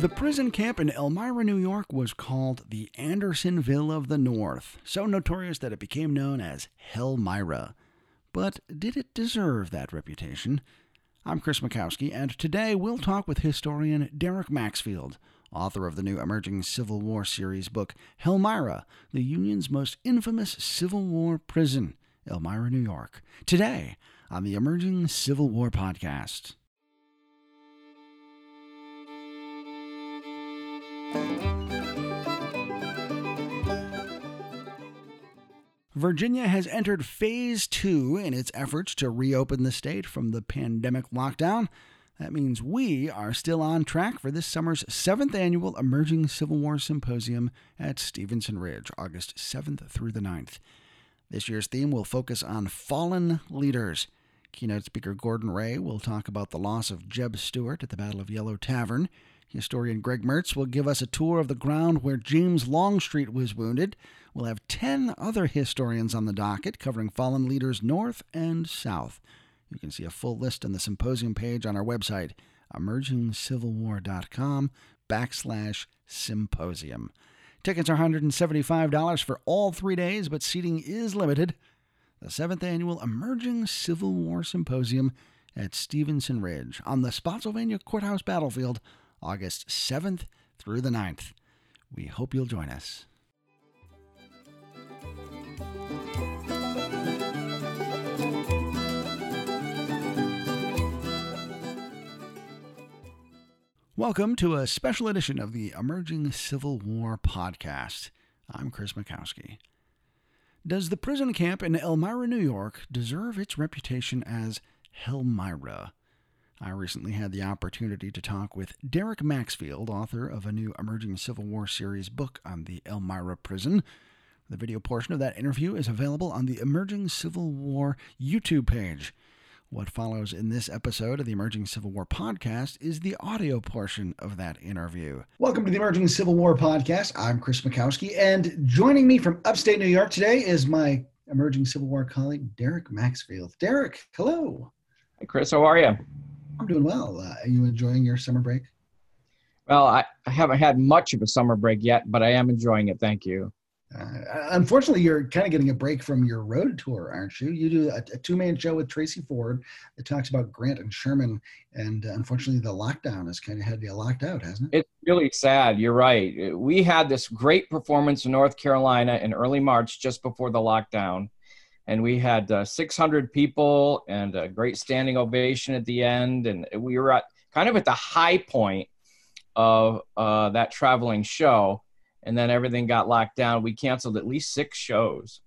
The prison camp in Elmira, New York was called the Andersonville of the North, so notorious that it became known as Hellmira. But did it deserve that reputation? I'm Chris Mackowski, and today we'll talk with historian Derek Maxfield, author of the new emerging Civil War series book Hellmira, the Union's most infamous Civil War prison, Elmira, New York. Today on the Emerging Civil War podcast. Virginia has entered phase two in its efforts to reopen the state from the pandemic lockdown. That means we are still on track for this summer's seventh annual Emerging Civil War Symposium at Stevenson Ridge, August 7th through the 9th. This year's theme will focus on fallen leaders. Keynote speaker Gordon Rhea will talk about the loss of Jeb Stuart at the Battle of Yellow Tavern. Historian Greg Mertz will give us a tour of the ground where James Longstreet was wounded. We'll have 10 other historians on the docket covering fallen leaders north and south. You can see a full list on the symposium page on our website, emergingcivilwar.com backslash symposium. Tickets are $175 for all three days, but seating is limited. The seventh annual Emerging Civil War Symposium at Stevenson Ridge on the Spotsylvania Courthouse Battlefield August 7th through the 9th. We hope you'll join us. Welcome to a special edition of the Emerging Civil War podcast. I'm Chris Mackowski. Does the prison camp in Elmira, New York, deserve its reputation as Hellmira? I recently had the opportunity to talk with Derek Maxfield, author of a new Emerging Civil War series book on the Elmira prison. The video portion of that interview is available on the Emerging Civil War YouTube page. What follows in this episode of the Emerging Civil War podcast is the audio portion of that interview. Welcome to the Emerging Civil War podcast. I'm Chris Mackowski, and joining me from upstate New York today is my Emerging Civil War colleague, Derek Maxfield. Derek, hello. Hey, Chris, how are you? I'm doing well. Uh, are you enjoying your summer break? Well, I, I haven't had much of a summer break yet, but I am enjoying it. Thank you. Uh, unfortunately, you're kind of getting a break from your road tour, aren't you? You do a, a two-man show with Tracy Ford that talks about Grant and Sherman, and uh, unfortunately, the lockdown has kind of had you locked out, hasn't it? It's really sad. You're right. We had this great performance in North Carolina in early March, just before the lockdown, and we had uh, 600 people and a great standing ovation at the end. And we were at kind of at the high point of uh, that traveling show. And then everything got locked down. We canceled at least six shows.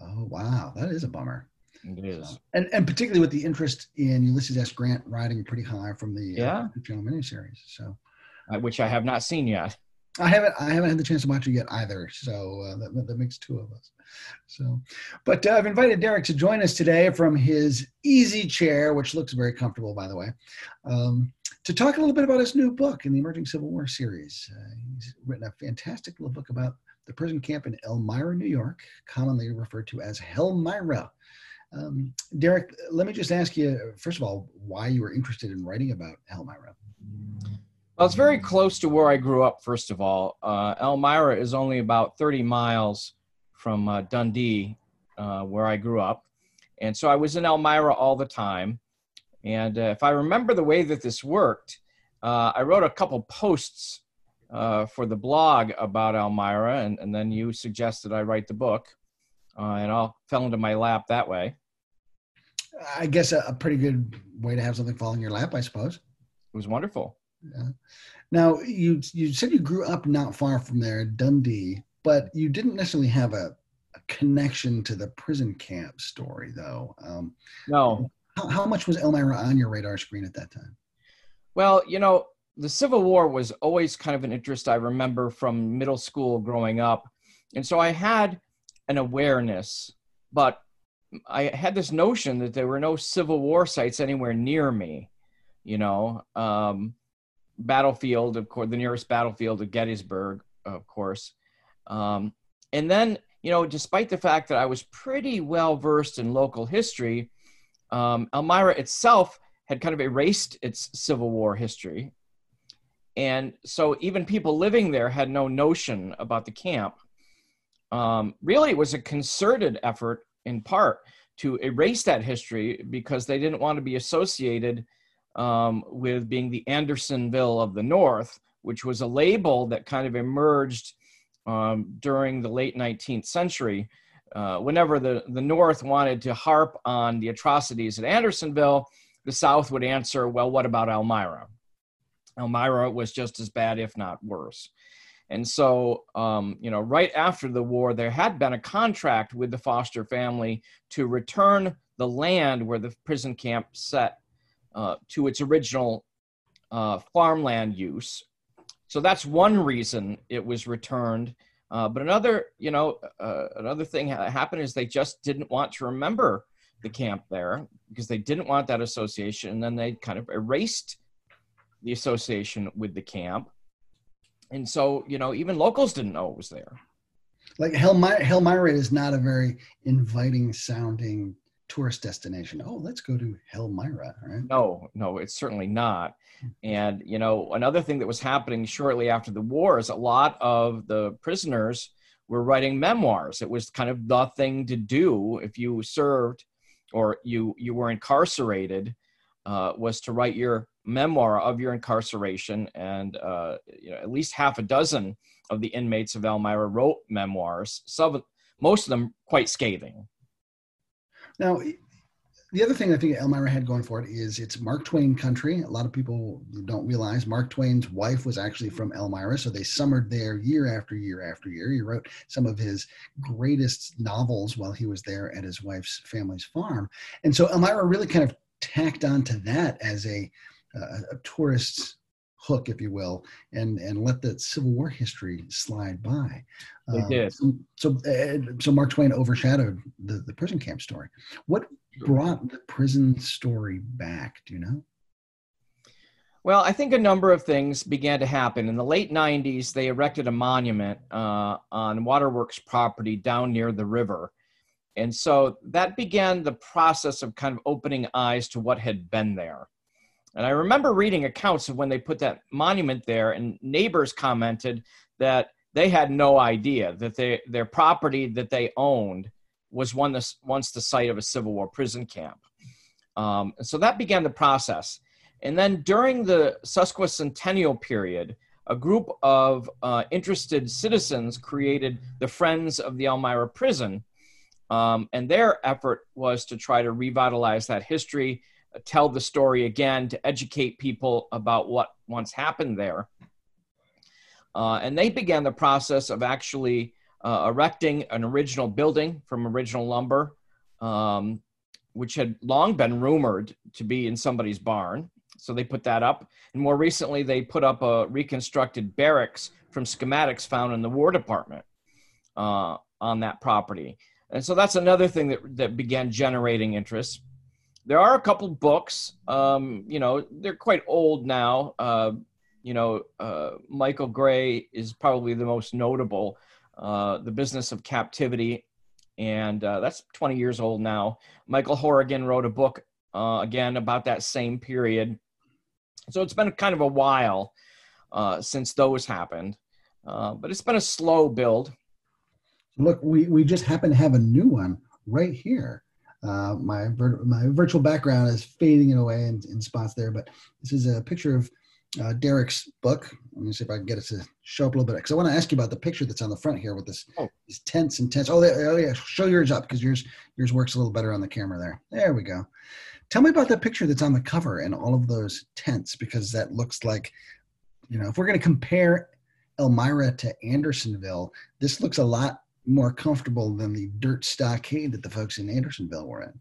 Oh wow. That is a bummer. It is. so, and, and particularly with the interest in ulysses s. Grant riding pretty high from the yeah. Uh, general miniseries. So uh, which i have not seen yet I haven't I haven't had the chance to watch it yet either, so uh, that, that makes two of us. So, but uh, I've invited Derek to join us today from his easy chair, which looks very comfortable, by the way, um, to talk a little bit about his new book in the Emerging Civil War series. Uh, he's written a fantastic little book about the prison camp in Elmira, New York, commonly referred to as Hellmira. Um, Derek, let me just ask you first of all why you were interested in writing about Hellmira. Well, it's very close to where I grew up, first of all. Uh, Elmira is only about 30 miles from uh, Dundee, uh, where I grew up. And so I was in Elmira all the time. And uh, if I remember the way that this worked, uh, I wrote a couple posts uh, for the blog about Elmira, and, and then you suggested I write the book. and all fell into my lap that way. I guess a, a pretty good way to have something fall in your lap, I suppose. It was wonderful. Yeah. Now you you said you grew up not far from there, Dundee, but you didn't necessarily have a, a connection to the prison camp story, though. Um, no. How, how much was Elmira on your radar screen at that time? Well, you know, the Civil War was always kind of an interest I remember from middle school growing up, and so I had an awareness, but I had this notion that there were no Civil War sites anywhere near me. You know. Um, battlefield, of course, the nearest battlefield of Gettysburg, of course. Um, and then, you know, despite the fact that I was pretty well versed in local history, um, Elmira itself had kind of erased its Civil War history. and so even people living there had no notion about the camp. Um, really, it was a concerted effort in part to erase that history because they didn't want to be associated um, with being the Andersonville of the North, which was a label that kind of emerged um, during the late 19th century. Uh, whenever the, the North wanted to harp on the atrocities at Andersonville, the South would answer, well, what about Elmira? Elmira was just as bad, if not worse. And so, um, you know, right after the war, there had been a contract with the Foster family to return the land where the prison camp set uh, to its original uh, farmland use. So that's one reason it was returned. Uh, but another, you know, uh, another thing that happened is they just didn't want to remember the camp there because they didn't want that association. And then they kind of erased the association with the camp. And so, you know, even locals didn't know it was there. Like Hellmira, Hellmira is not a very inviting sounding tourist destination. Oh, let's go to Hellmira, right? No, no, it's certainly not. And, you know, another thing that was happening shortly after the war is a lot of the prisoners were writing memoirs. It was kind of the thing to do if you served or you you were incarcerated uh, was to write your memoir of your incarceration and uh, you know, at least half a dozen of the inmates of elmira wrote memoirs some most of them quite scathing now, the other thing I think Elmira had going for it is it's Mark Twain country. A lot of people don't realize Mark Twain's wife was actually from Elmira, so they summered there year after year after year. He wrote some of his greatest novels while he was there at his wife's family's farm, and so Elmira really kind of tacked onto that as a, a tourist hook, if you will, and and let the Civil War history slide by. They um, did. So so, uh, so, Mark Twain overshadowed the the prison camp story. What brought the prison story back? Do you know? Well, I think a number of things began to happen. In the late 90s, they erected a monument uh, on Waterworks property down near the river. And so that began the process of kind of opening eyes to what had been there. And I remember reading accounts of when they put that monument there, and neighbors commented that they had no idea that they, their property that they owned was one this, once the site of a Civil War prison camp. Um, and so that began the process. And then during the Sesquicentennial period, a group of uh, interested citizens created the Friends of the Elmira Prison. Um, and their effort was to try to revitalize that history tell the story again to educate people about what once happened there. Uh, and they began the process of actually uh, erecting an original building from original lumber, um, which had long been rumored to be in somebody's barn. So they put that up. And more recently, they put up a reconstructed barracks from schematics found in the War Department uh, on that property. And so that's another thing that, that began generating interest there are a couple books. Um, you know, they're quite old now. Uh, you know, uh, Michael Gray is probably the most notable. Uh, the Business of Captivity, and uh, that's 20 years old now. Michael Horigan wrote a book uh, again about that same period. So it's been kind of a while uh, since those happened, but it's been a slow build. Look, we, we just happen to have a new one right here. Uh, my my virtual background is fading it away in, in spots there, but this is a picture of uh, Derek's book. Let me see if I can get it to show up a little bit because I want to ask you about the picture that's on the front here with this oh. these tents and tents. Oh, oh yeah, show yours up because yours yours works a little better on the camera there. There we go. Tell me about that picture that's on the cover and all of those tents because that looks like, you know, if we're going to compare Elmira to Andersonville, this looks a lot more comfortable than the dirt stockade that the folks in Andersonville were in.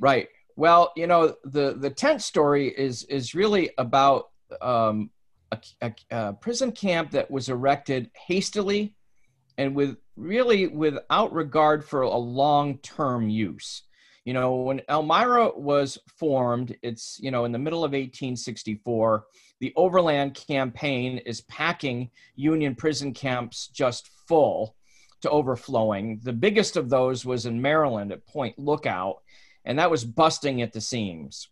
Right. Well, you know, the the tent story is is really about um, a, a, a prison camp that was erected hastily and with really without regard for a long term use. You know, when Elmira was formed, it's, you know, in the middle of 1864, the Overland Campaign is packing Union prison camps just full to overflowing. The biggest of those was in Maryland at Point Lookout, and that was busting at the seams.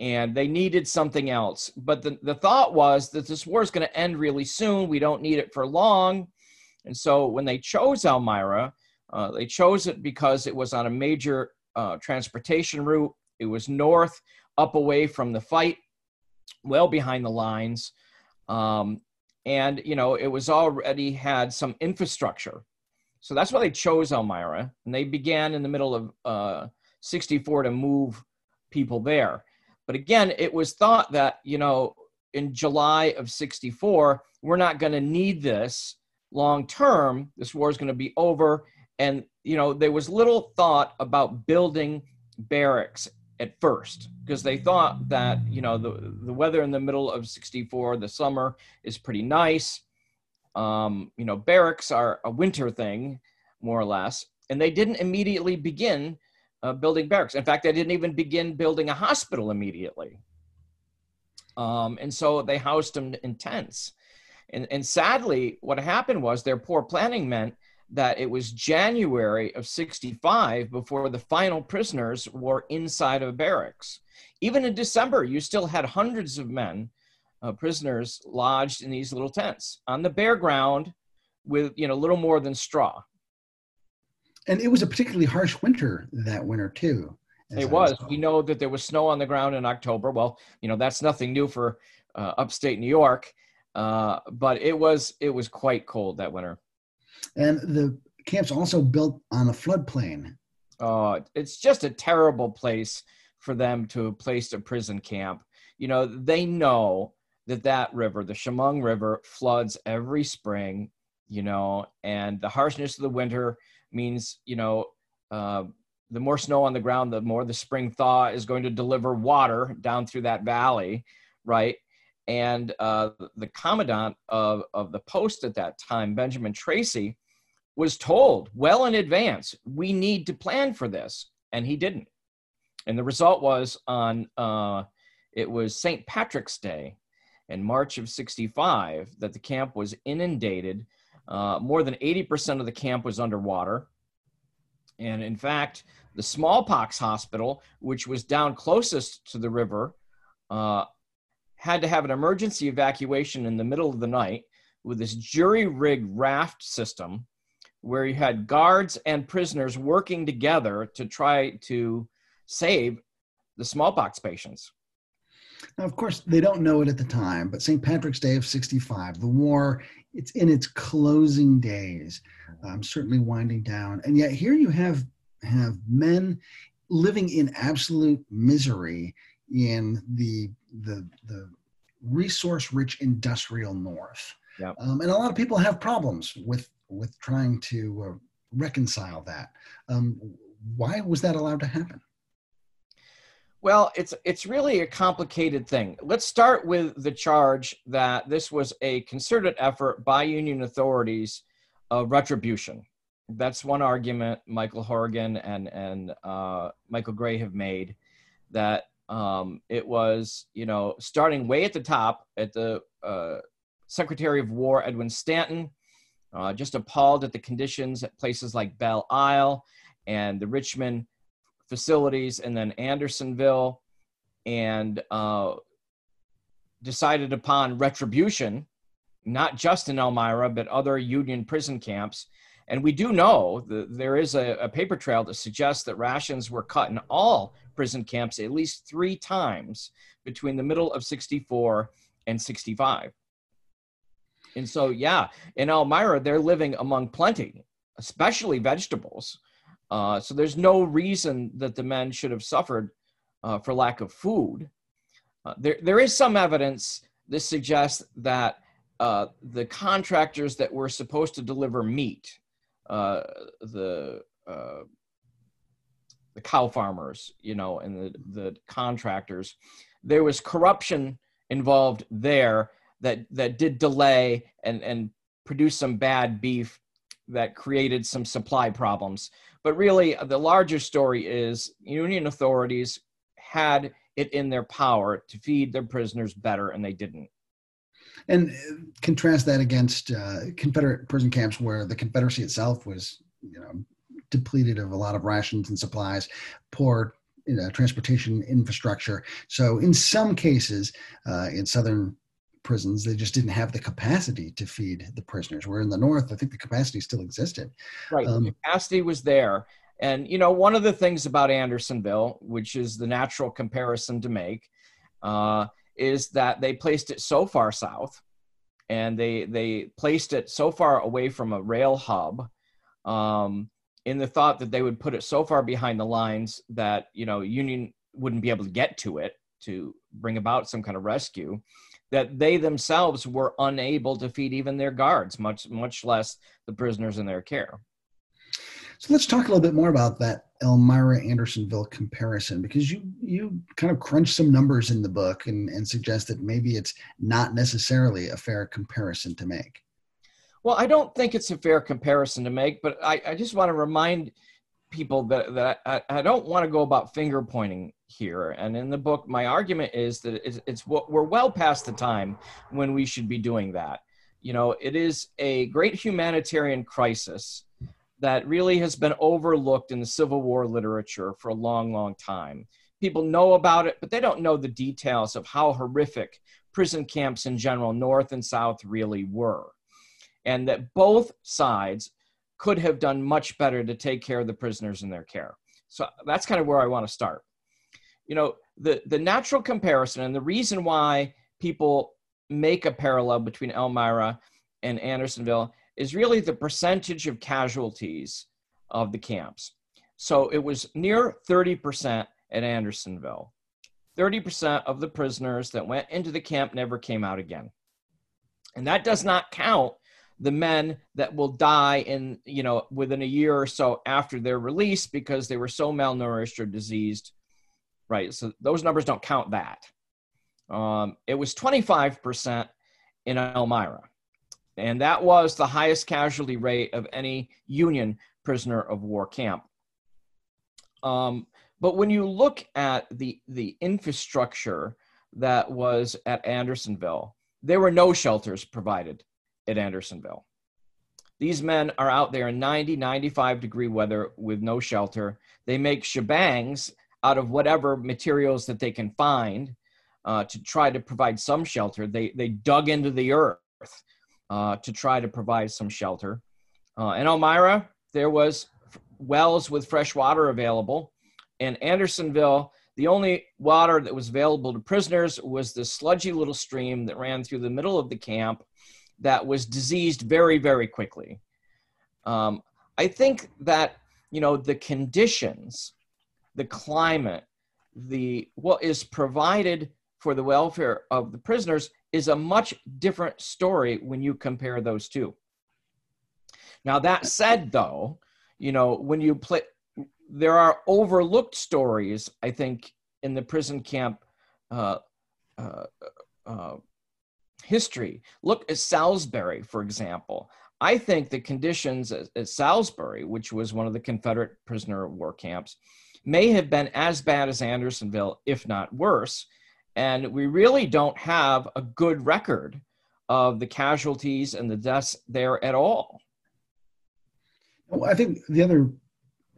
and they needed something else. But the, the thought was that this war is going to end really soon. We don't need it for long. And so when they chose Elmira, uh, they chose it because it was on a major uh, transportation route. It was north, up away from the fight, well behind the lines. Um, and, you know, it was already had some infrastructure. So that's why they chose Elmira. And they began in the middle of uh, 64 to move people there. But again, it was thought that, you know, in July of 64, we're not going to need this long term. This war is going to be over. And, you know, there was little thought about building barracks at first because they thought that, you know, the, the weather in the middle of 64, the summer, is pretty nice. Um, you know, barracks are a winter thing, more or less. And they didn't immediately begin uh, building barracks. In fact, they didn't even begin building a hospital immediately. Um, and so they housed them in tents. And, and sadly, what happened was their poor planning meant that it was January of 65 before the final prisoners were inside of barracks. Even in December, you still had hundreds of men, uh, prisoners, lodged in these little tents on the bare ground with, you know, little more than straw and it was a particularly harsh winter that winter too. It was. We know that there was snow on the ground in October. Well, you know that's nothing new for uh, upstate New York, uh, but it was it was quite cold that winter. And the camp's also built on a floodplain. Oh, it's just a terrible place for them to place a prison camp. You know, they know that that river, the Chemung River, floods every spring. You know, and the harshness of the winter means you know uh, the more snow on the ground the more the spring thaw is going to deliver water down through that valley right and uh, the commandant of, of the post at that time benjamin tracy was told well in advance we need to plan for this and he didn't and the result was on uh, it was st patrick's day in march of 65 that the camp was inundated uh, more than 80% of the camp was underwater. And in fact, the smallpox hospital, which was down closest to the river, uh, had to have an emergency evacuation in the middle of the night with this jury rigged raft system where you had guards and prisoners working together to try to save the smallpox patients. Now, of course, they don't know it at the time, but St. Patrick's Day of 65, the war, it's in its closing days, um, certainly winding down. And yet here you have, have men living in absolute misery in the, the, the resource rich industrial North. Yep. Um, and a lot of people have problems with, with trying to uh, reconcile that. Um, why was that allowed to happen? Well, it's it's really a complicated thing. Let's start with the charge that this was a concerted effort by union authorities of retribution. That's one argument Michael Horigan and and uh, Michael Gray have made that um, it was you know starting way at the top at the uh, Secretary of War Edwin Stanton, uh, just appalled at the conditions at places like Belle Isle and the Richmond facilities and then Andersonville and uh, decided upon retribution, not just in Elmira, but other Union prison camps. And we do know that there is a, a paper trail that suggests that rations were cut in all prison camps at least three times between the middle of 64 and 65. And so, yeah, in Elmira, they're living among plenty, especially vegetables. Uh, so there's no reason that the men should have suffered uh, for lack of food. Uh, there, there is some evidence that suggests that uh, the contractors that were supposed to deliver meat, uh, the the cow farmers, you know, and the, the contractors, there was corruption involved there that that did delay and and produce some bad beef that created some supply problems. But really, the larger story is Union authorities had it in their power to feed their prisoners better, and they didn't. And uh, contrast that against uh, Confederate prison camps where the Confederacy itself was, you know, depleted of a lot of rations and supplies, poor you know, transportation infrastructure. So in some cases, uh, in southern prisons, they just didn't have the capacity to feed the prisoners. Where in the north, I think the capacity still existed. Right, um, the capacity was there. And you know, one of the things about Andersonville, which is the natural comparison to make, uh, is that they placed it so far south, and they they placed it so far away from a rail hub. Um, in the thought that they would put it so far behind the lines that you know Union wouldn't be able to get to it to bring about some kind of rescue that they themselves were unable to feed even their guards much much less the prisoners in their care. So let's talk a little bit more about that elmira andersonville comparison because you you kind of crunch some numbers in the book and, and suggest that maybe it's not necessarily a fair comparison to make. Well, I don't think it's a fair comparison to make, but I, I just want to remind people that, that I, I don't want to go about finger pointing here. And in the book, my argument is that it's, it's what we're well past the time when we should be doing that. You know, it is a great humanitarian crisis that really has been overlooked in the Civil War literature for a long, long time. People know about it, but they don't know the details of how horrific prison camps in general, North and South, really were and that both sides could have done much better to take care of the prisoners in their care. So that's kind of where I want to start. You know, the, the natural comparison and the reason why people make a parallel between Elmira and Andersonville is really the percentage of casualties of the camps. So it was near 30% at Andersonville. 30% of the prisoners that went into the camp never came out again. And that does not count the men that will die in you know within a year or so after their release because they were so malnourished or diseased right so those numbers don't count that um, it was 25% in elmira and that was the highest casualty rate of any union prisoner of war camp um, but when you look at the the infrastructure that was at andersonville there were no shelters provided at Andersonville. These men are out there in 90, 95 degree weather with no shelter. They make shebangs out of whatever materials that they can find uh, to try to provide some shelter. They, they dug into the earth uh, to try to provide some shelter. Uh, in Elmira, there was wells with fresh water available. In Andersonville, the only water that was available to prisoners was the sludgy little stream that ran through the middle of the camp that was diseased very, very quickly. Um, I think that you know the conditions, the climate, the what is provided for the welfare of the prisoners is a much different story when you compare those two. Now that said, though, you know when you play, there are overlooked stories. I think in the prison camp uh, uh, uh, history. Look at Salisbury, for example. I think the conditions at, at Salisbury, which was one of the Confederate prisoner of war camps, may have been as bad as Andersonville, if not worse. And we really don't have a good record of the casualties and the deaths there at all. Well, I think the other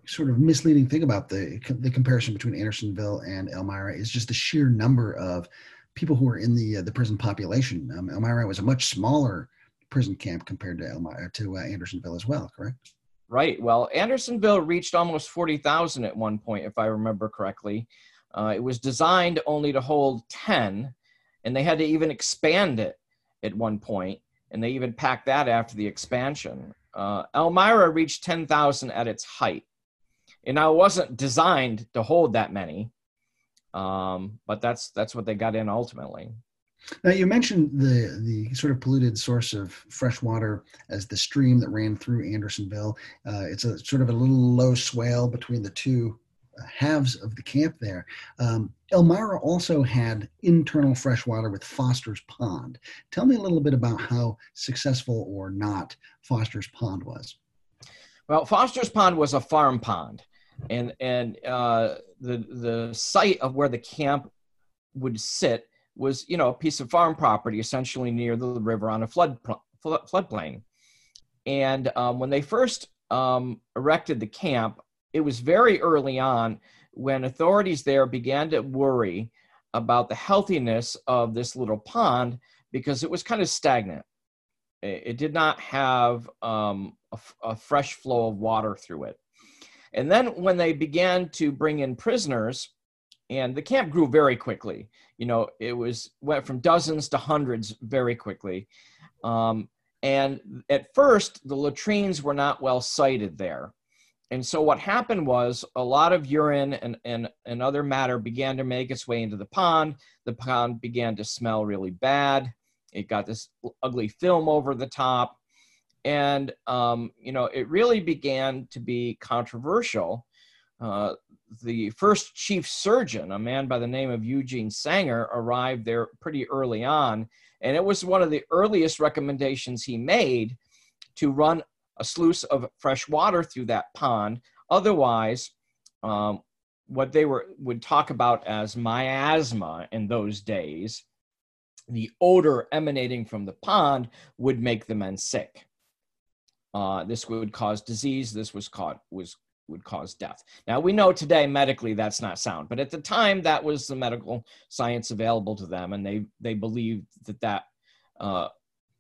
sort of misleading thing about the the comparison between Andersonville and Elmira is just the sheer number of people who were in the uh, the prison population. Um, Elmira was a much smaller prison camp compared to Elmira to uh, Andersonville as well. Correct. Right. Well, Andersonville reached almost forty thousand at one point, if I remember correctly. Uh, it was designed only to hold ten, and they had to even expand it at one point, and they even packed that after the expansion. Uh, Elmira reached ten thousand at its height, and now it wasn't designed to hold that many um, but that's that's what they got in ultimately. Now you mentioned the the sort of polluted source of fresh water as the stream that ran through Andersonville. Uh, it's a sort of a little low swale between the two uh, halves of the camp there. Um, Elmira also had internal fresh water with Foster's Pond. Tell me a little bit about how successful or not Foster's Pond was. Well, Foster's Pond was a farm pond and and uh, the the site of where the camp would sit was you know a piece of farm property essentially near the river on a flood floodplain and um, when they first um, erected the camp it was very early on when authorities there began to worry about the healthiness of this little pond because it was kind of stagnant. It, did not have um, a fresh flow of water through it. And then when they began to bring in prisoners, and the camp grew very quickly. You know, it was went from dozens to hundreds very quickly. Um, and at first, the latrines were not well sited there. And so what happened was a lot of urine and, and, and other matter began to make its way into the pond. The pond began to smell really bad. It got this ugly film over the top. And, um, you know, it really began to be controversial. Uh, the first chief surgeon, a man by the name of Eugene Sanger, arrived there pretty early on. And it was one of the earliest recommendations he made to run a sluice of fresh water through that pond. Otherwise, um, what they were would talk about as miasma in those days, the odor emanating from the pond would make the men sick. Uh, this would cause disease. This was caught was would cause death. Now we know today medically that's not sound, but at the time that was the medical science available to them, and they they believed that that uh,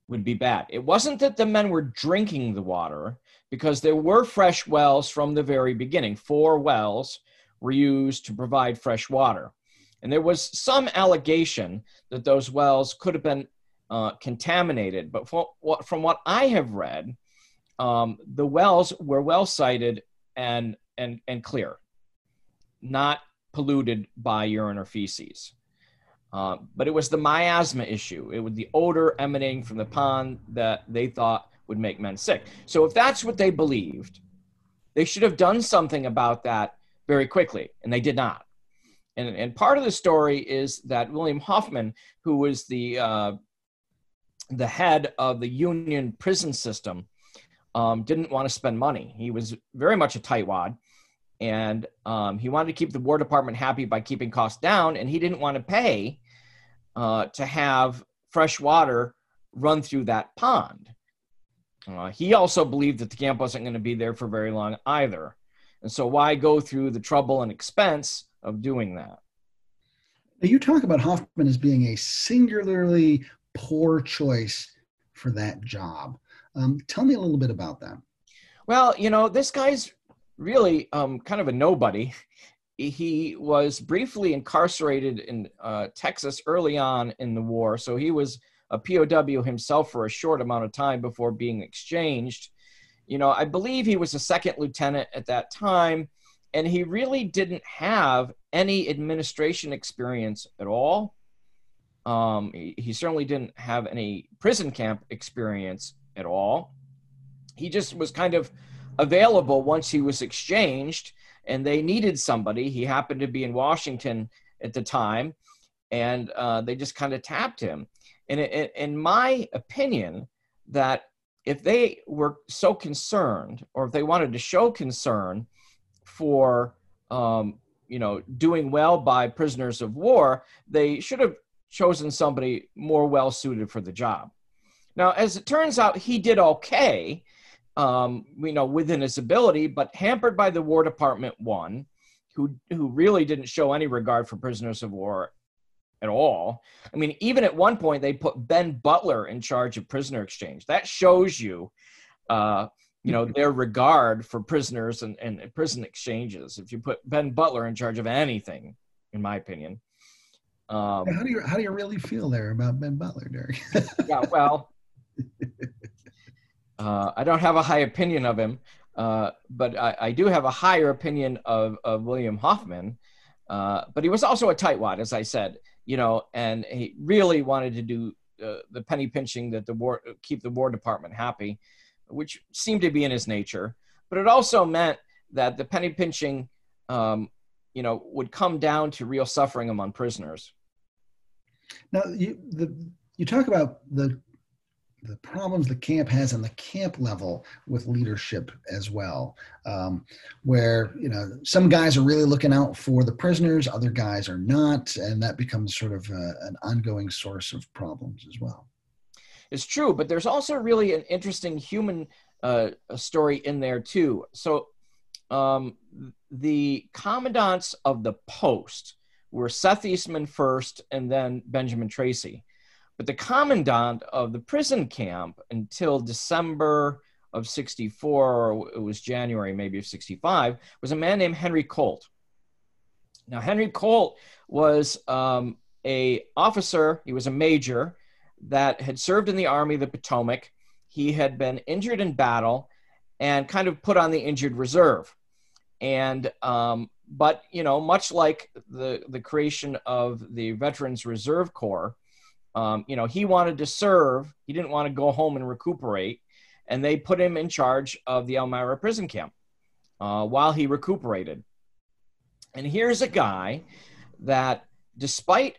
would be bad. It wasn't that the men were drinking the water because there were fresh wells from the very beginning. Four wells were used to provide fresh water. And there was some allegation that those wells could have been uh, contaminated. But from what, from what I have read, um, the wells were well sited and, and, and clear, not polluted by urine or feces. Uh, but it was the miasma issue. It was the odor emanating from the pond that they thought would make men sick. So if that's what they believed, they should have done something about that very quickly, and they did not. And, and part of the story is that William Hoffman, who was the uh, the head of the Union prison system, um, didn't want to spend money. He was very much a tightwad, and um, he wanted to keep the War Department happy by keeping costs down, and he didn't want to pay uh, to have fresh water run through that pond. Uh, he also believed that the camp wasn't going to be there for very long either. And so, why go through the trouble and expense of doing that? Now, you talk about Hoffman as being a singularly poor choice for that job. Um, tell me a little bit about that. Well, you know, this guy's really um, kind of a nobody. He was briefly incarcerated in uh, Texas early on in the war, so he was a POW himself for a short amount of time before being exchanged. You know, I believe he was a second lieutenant at that time, and he really didn't have any administration experience at all. Um, he, he certainly didn't have any prison camp experience at all. He just was kind of available once he was exchanged and they needed somebody. He happened to be in Washington at the time, and uh, they just kind of tapped him. And in my opinion, that if they were so concerned, or if they wanted to show concern for, um, you know, doing well by prisoners of war, they should have chosen somebody more well suited for the job. Now, as it turns out, he did okay um, you know, within his ability, but hampered by the War Department one, who who really didn't show any regard for prisoners of war at all. I mean, even at one point they put Ben Butler in charge of prisoner exchange. That shows you, uh, you know, their regard for prisoners and, and prison exchanges. If you put Ben Butler in charge of anything, in my opinion. Um, how do you how do you really feel there about Ben Butler, Derek? yeah, well, uh, I don't have a high opinion of him, uh, but I, I, do have a higher opinion of, of William Hoffman. Uh, but he was also a tightwad, as I said, you know, and he really wanted to do uh, the penny pinching that the war keep the War Department happy, which seemed to be in his nature. But it also meant that the penny pinching, um, you know, would come down to real suffering among prisoners. Now, you the you talk about the the problems the camp has on the camp level with leadership as well, um, where you know some guys are really looking out for the prisoners, other guys are not, and that becomes sort of a, an ongoing source of problems as well. It's true, but there's also really an interesting human uh, story in there too. So um, the commandants of the post were Seth Eastman first and then Benjamin Tracy. But the commandant of the prison camp until December of 64, or it was January maybe of 65, was a man named Henry Colt. Now, Henry Colt was um, a officer, he was a major that had served in the Army of the Potomac. He had been injured in battle and kind of put on the injured reserve. And um, but you know, much like the the creation of the Veterans Reserve Corps, um, you know, he wanted to serve. He didn't want to go home and recuperate, and they put him in charge of the Elmira prison camp uh, while he recuperated. And here's a guy that, despite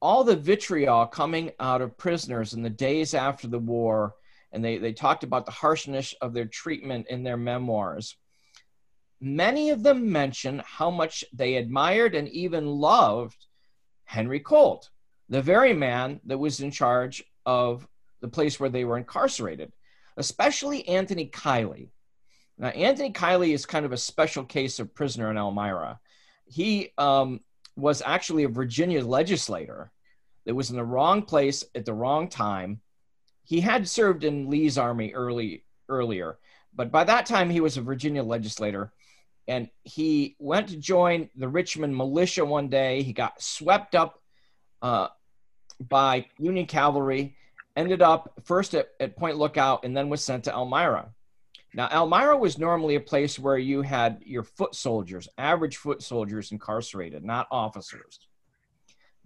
all the vitriol coming out of prisoners in the days after the war, and they, they talked about the harshness of their treatment in their memoirs. Many of them mention how much they admired and even loved Henry Colt, the very man that was in charge of the place where they were incarcerated, especially Anthony Keiley. Now, Anthony Keiley is kind of a special case of prisoner in Elmira. He um, was actually a Virginia legislator that was in the wrong place at the wrong time. He had served in Lee's army early earlier, but by that time he was a Virginia legislator and he went to join the Richmond militia one day. He got swept up uh, by Union cavalry, ended up first at, at Point Lookout, and then was sent to Elmira. Now, Elmira was normally a place where you had your foot soldiers, average foot soldiers incarcerated, not officers.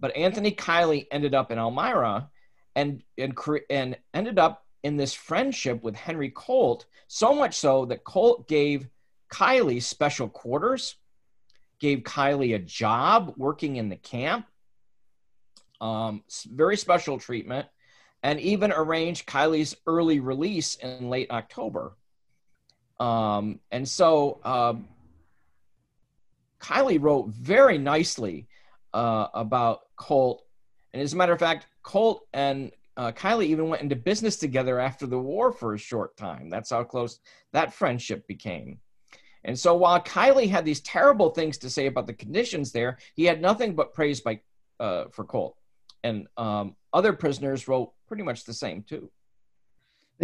But Anthony Keiley ended up in Elmira and, and, and ended up in this friendship with Henry Colt, so much so that Colt gave Keiley special quarters, gave Keiley a job working in the camp, um, very special treatment, and even arranged Keiley's early release in late October. Um, and so uh, Keiley wrote very nicely uh, about Colt. And as a matter of fact, Colt and uh, Keiley even went into business together after the war for a short time. That's how close that friendship became. And so while Kylie had these terrible things to say about the conditions there, he had nothing but praise by, uh, for Colt. And um, other prisoners wrote pretty much the same too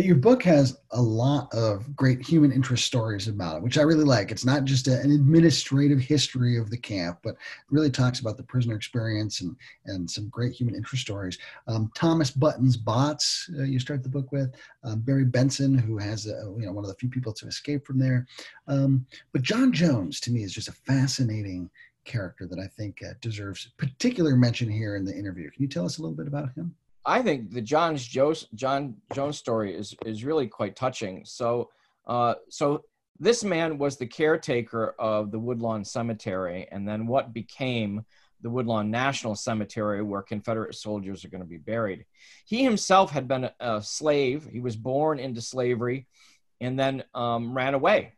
your book has a lot of great human interest stories about it, which I really like. It's not just a, an administrative history of the camp, but really talks about the prisoner experience and, and some great human interest stories. Um, Thomas Button's Bots, uh, you start the book with, um, Berry Benson, who has a, you know one of the few people to escape from there. Um, but John Jones, to me, is just a fascinating character that I think uh, deserves particular mention here in the interview. Can you tell us a little bit about him? I think the John's Jones John Jones story is is really quite touching. So uh, so this man was the caretaker of the Woodlawn Cemetery, and then what became the Woodlawn National Cemetery, where Confederate soldiers are going to be buried. He himself had been a, a slave. He was born into slavery, and then um, ran away.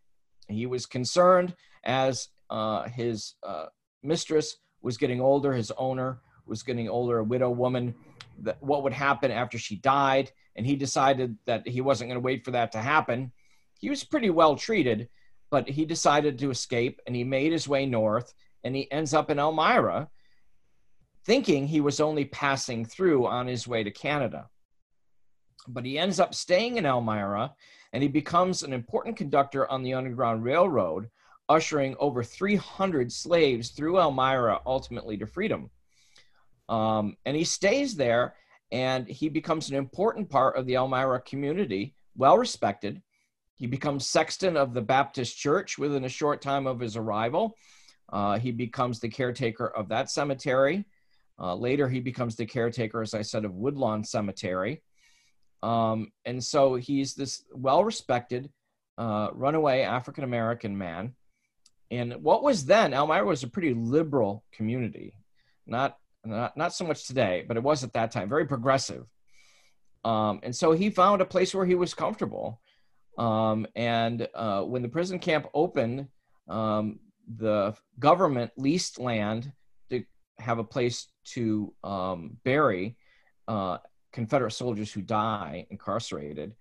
He was concerned as uh, his uh, mistress was getting older, his owner was getting older, a widow woman that what would happen after she died, and he decided that he wasn't going to wait for that to happen. He was pretty well treated, but he decided to escape, and he made his way north, and he ends up in Elmira, thinking he was only passing through on his way to Canada. But he ends up staying in Elmira, and he becomes an important conductor on the Underground Railroad, ushering over 300 slaves through Elmira ultimately to freedom. Um, and he stays there and he becomes an important part of the Elmira community, well respected. He becomes sexton of the Baptist church within a short time of his arrival. Uh, he becomes the caretaker of that cemetery. Uh, later, he becomes the caretaker, as I said, of Woodlawn Cemetery. Um, and so he's this well respected, uh, runaway African American man. And what was then, Elmira was a pretty liberal community, not not, not so much today, but it was at that time, very progressive. Um, and so he found a place where he was comfortable. Um, and uh, when the prison camp opened, um, the government leased land to have a place to um, bury uh, Confederate soldiers who die incarcerated.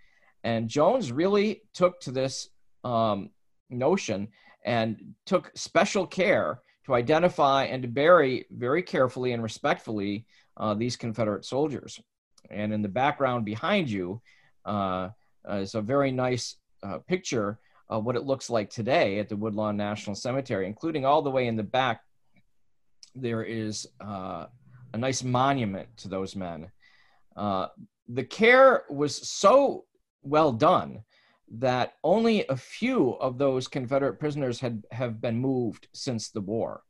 And Jones really took to this um, notion and took special care to identify and to bury very carefully and respectfully uh, these Confederate soldiers. And in the background behind you uh, is a very nice uh, picture of what it looks like today at the Woodlawn National Cemetery, including all the way in the back. There is uh, a nice monument to those men. Uh, the care was so well done that only a few of those Confederate prisoners had have been moved since the war,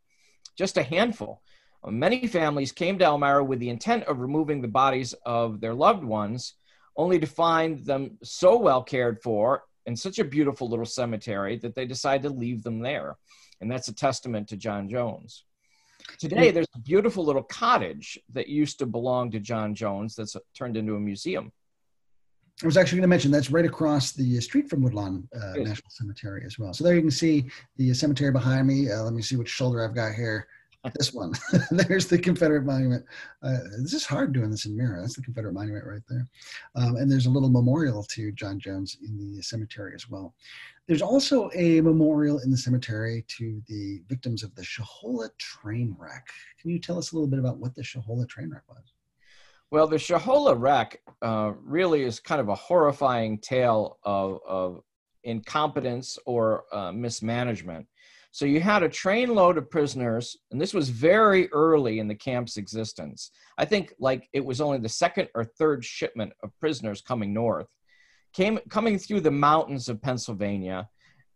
just a handful. Uh, many families came to Elmira with the intent of removing the bodies of their loved ones, only to find them so well cared for in such a beautiful little cemetery that they decided to leave them there. And that's a testament to John Jones. Today, there's a beautiful little cottage that used to belong to John Jones that's turned into a museum. I was actually going to mention that's right across the street from Woodlawn uh, National Cemetery as well. So there you can see the cemetery behind me. Uh, let me see which shoulder I've got here. This one. There's the Confederate monument. Uh, this is hard doing this in mirror. That's the Confederate monument right there. Um, and there's a little memorial to John Jones in the cemetery as well. There's also a memorial in the cemetery to the victims of the Shohola train wreck. Can you tell us a little bit about what the Shohola train wreck was? Well, the Shohola wreck uh, really is kind of a horrifying tale of, of incompetence or uh, mismanagement. So you had a trainload of prisoners, and this was very early in the camp's existence. I think like it was only the second or third shipment of prisoners coming north, came coming through the mountains of Pennsylvania,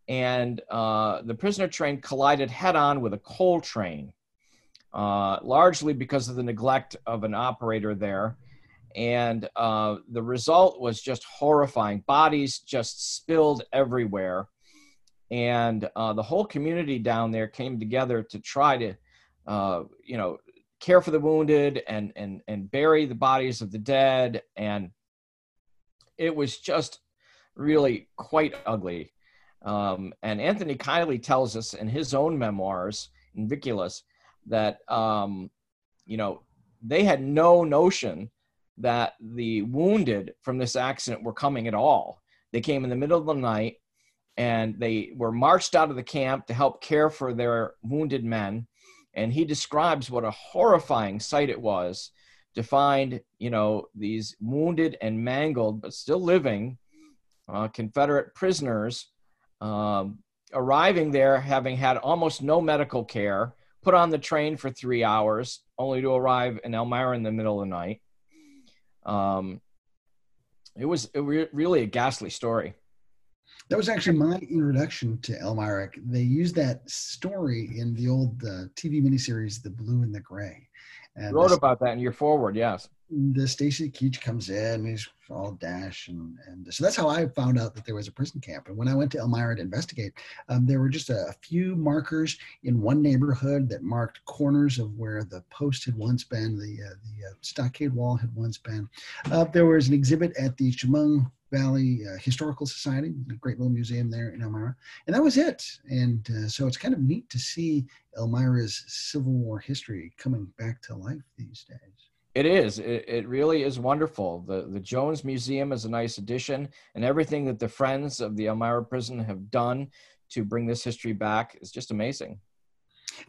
and uh, the prisoner train collided head on with a coal train uh, largely because of the neglect of an operator there. And uh, the result was just horrifying. Bodies just spilled everywhere. And uh, the whole community down there came together to try to, uh, you know, care for the wounded and, and, and bury the bodies of the dead. And it was just really quite ugly. Um, and Anthony Keiley tells us in his own memoirs, In Vinculis, that um, you know they had no notion that the wounded from this accident were coming at all. They came in the middle of the night and they were marched out of the camp to help care for their wounded men. And he describes what a horrifying sight it was to find, you know, these wounded and mangled but still living uh, Confederate prisoners um, arriving there, having had almost no medical care, put on the train for three hours, only to arrive in Elmira in the middle of the night. Um, it was it re- really a ghastly story. That was actually my introduction to Elmira. They used that story in the old uh, TV miniseries, The Blue and the Gray. And wrote about that in your foreword, yes the Stacy Keach comes in, he's all dash, and and so that's how I found out that there was a prison camp. And when I went to Elmira to investigate, um, there were just a, a, few markers in one neighborhood that marked corners of where the post had once been, the uh, the uh, stockade wall had once been. Uh, there was an exhibit at the Chemung Valley uh, Historical Society, a great little museum there in Elmira, and that was it. And uh, so it's kind of neat to see Elmira's Civil War history coming back to life these days. It is. It, it really is wonderful. The the Jones Museum is a nice addition, and everything that the Friends of the Elmira Prison have done to bring this history back is just amazing.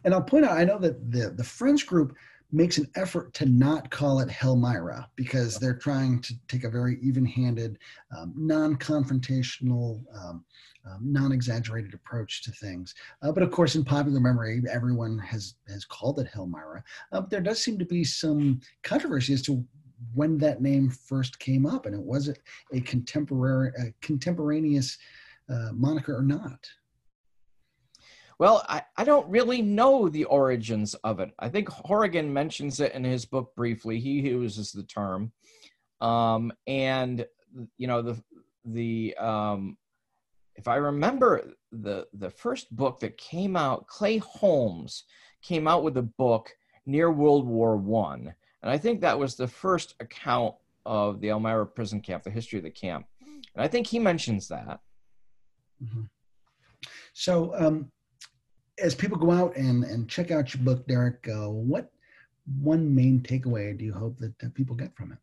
And I'll point out, I know that the the Friends group makes an effort to not call it Hellmira because they're trying to take a very even-handed, um, non-confrontational. Um, um, non-exaggerated approach to things. Uh, but of course, in popular memory, everyone has has called it Hellmira. Uh, there does seem to be some controversy as to when that name first came up, and it was it a contemporary, a contemporaneous uh, moniker or not. Well, I, I don't really know the origins of it. I think Horigan mentions it in his book briefly. He uses the term, um, and you know the the um, if I remember the the first book that came out, Clay Holmes came out with a book near World War One, and I think that was the first account of the Elmira prison camp, the history of the camp, and I think he mentions that. Mm-hmm. So, um, as people go out and and check out your book, Derek, uh, what one main takeaway do you hope that, that people get from it?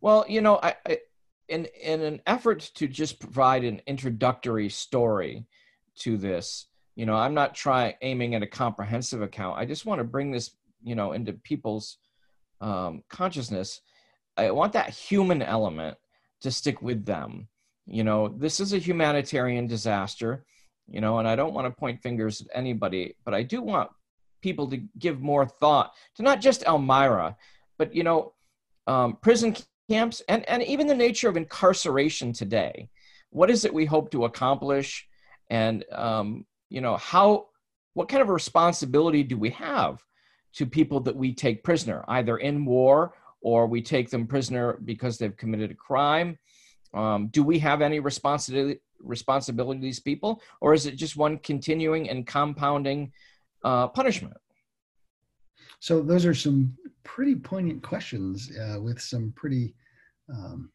Well, you know, I, I in in an effort to just provide an introductory story to this, you know, I'm not trying aiming at a comprehensive account. I just want to bring this, you know, into people's um, consciousness. I want that human element to stick with them. You know, this is a humanitarian disaster, you know, and I don't want to point fingers at anybody, but I do want people to give more thought to not just Elmira, but, you know, um, prison camps and, and even the nature of incarceration today. What is it we hope to accomplish? And, um, you know, how, what kind of responsibility do we have to people that we take prisoner, either in war or we take them prisoner because they've committed a crime? Um, do we have any responsibility responsibility to these people, or is it just one continuing and compounding uh, punishment? So those are some pretty poignant questions uh, with some pretty um,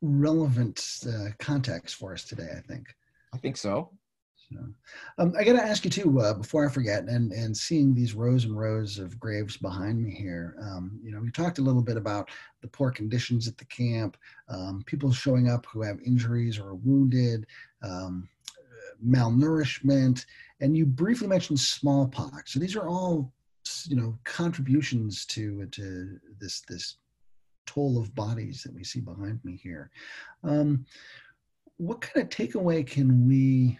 relevant uh, context for us today. I think. I think so. Um, I got to ask you too uh, before I forget, and and seeing these rows and rows of graves behind me here. Um, you know, we talked a little bit about the poor conditions at the camp, um, people showing up who have injuries or are wounded, um, malnourishment, and you briefly mentioned smallpox. So these are all you know contributions to to this this toll of bodies that we see behind me here. Um, what kind of takeaway can we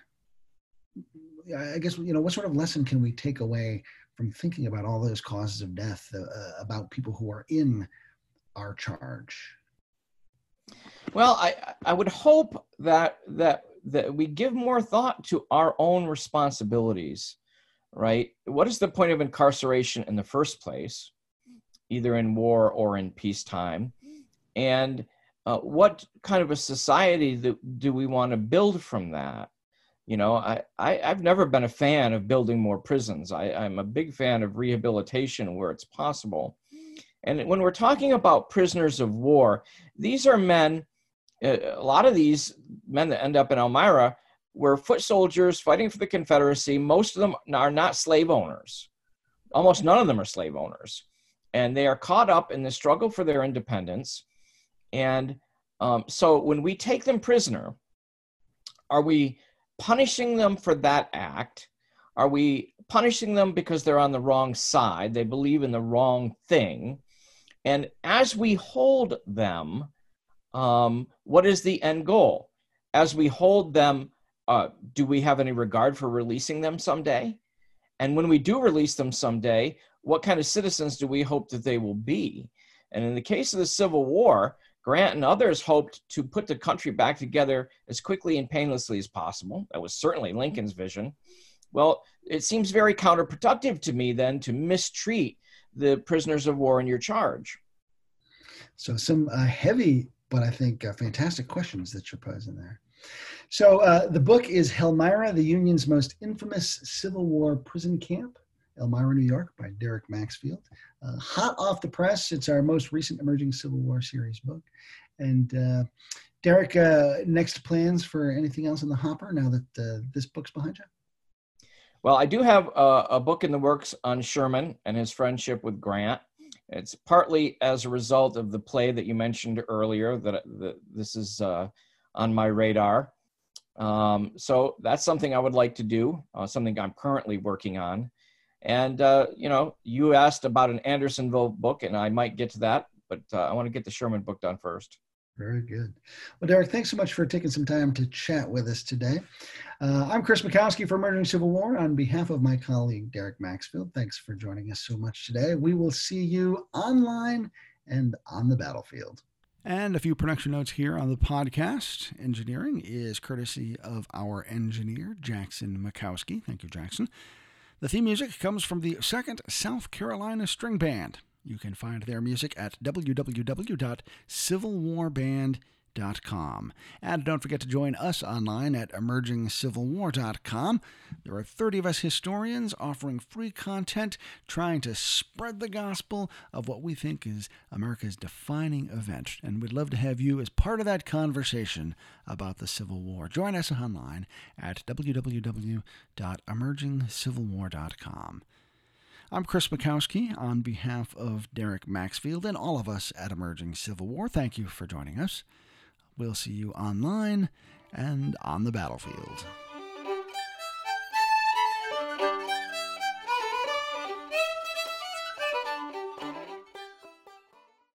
I guess you know what sort of lesson can we take away from thinking about all those causes of death uh, uh, about people who are in our charge? Well, I I would hope that that that we give more thought to our own responsibilities, right? What is the point of incarceration in the first place, either in war or in peacetime, and uh, what kind of a society do, do we want to build from that? You know I, I have never been a fan of building more prisons. I, i'm a big fan of rehabilitation where it's possible. And when we're talking about prisoners of war these are men uh, a lot of these men that end up in elmira were foot soldiers fighting for the confederacy. Most of them are not slave owners. Almost none of them are slave owners. And they are caught up in the struggle for their independence. And um, so when we take them prisoner are we punishing them for that act? Are we punishing them because they're on the wrong side? They believe in the wrong thing. And as we hold them, um, what is the end goal? As we hold them, uh, do we have any regard for releasing them someday? And when we do release them someday, what kind of citizens do we hope that they will be? And in the case of the Civil War, Grant and others hoped to put the country back together as quickly and painlessly as possible. That was certainly Lincoln's vision. Well, it seems very counterproductive to me then to mistreat the prisoners of war in your charge. So, some uh, heavy, but I think uh, fantastic questions that you're posing there. So, uh, the book is Hellmira, the Union's most infamous Civil War prison camp. Elmira, New York by Derek Maxfield. Uh, hot off the press, it's our most recent emerging Civil War series book. And uh, Derek, uh, next plans for anything else in the hopper now that uh, this book's behind you? Well, I do have a, a, book in the works on Sherman and his friendship with Grant. It's partly as a result of the play that you mentioned earlier that, that this is uh, on my radar. Um, so that's something I would like to do, uh, something I'm currently working on. And uh, you know, you asked about an Andersonville book, and I might get to that, but uh, I want to get the Sherman book done first. Very good. Well, Derek, thanks so much for taking some time to chat with us today. Uh, I'm Chris Mackowski for Emerging Civil War. On behalf of my colleague Derek Maxfield, thanks for joining us so much today. We will see you online and on the battlefield. And a few production notes here on the podcast. Engineering is courtesy of our engineer, Jackson Mackowski. Thank you, Jackson. The theme music comes from the Second South Carolina String Band. You can find their music at www.civilwarband.com emergingcivilwar.com. And don't forget to join us online at emergingcivilwar.com. There are 30 of us historians offering free content trying to spread the gospel of what we think is America's defining event. And we'd love to have you as part of that conversation about the Civil War. Join us online at www.emergingcivilwar.com. I'm Chris Mackowski on behalf of Derek Maxfield and all of us at Emerging Civil War. Thank you for joining us. We'll see you online and on the battlefield.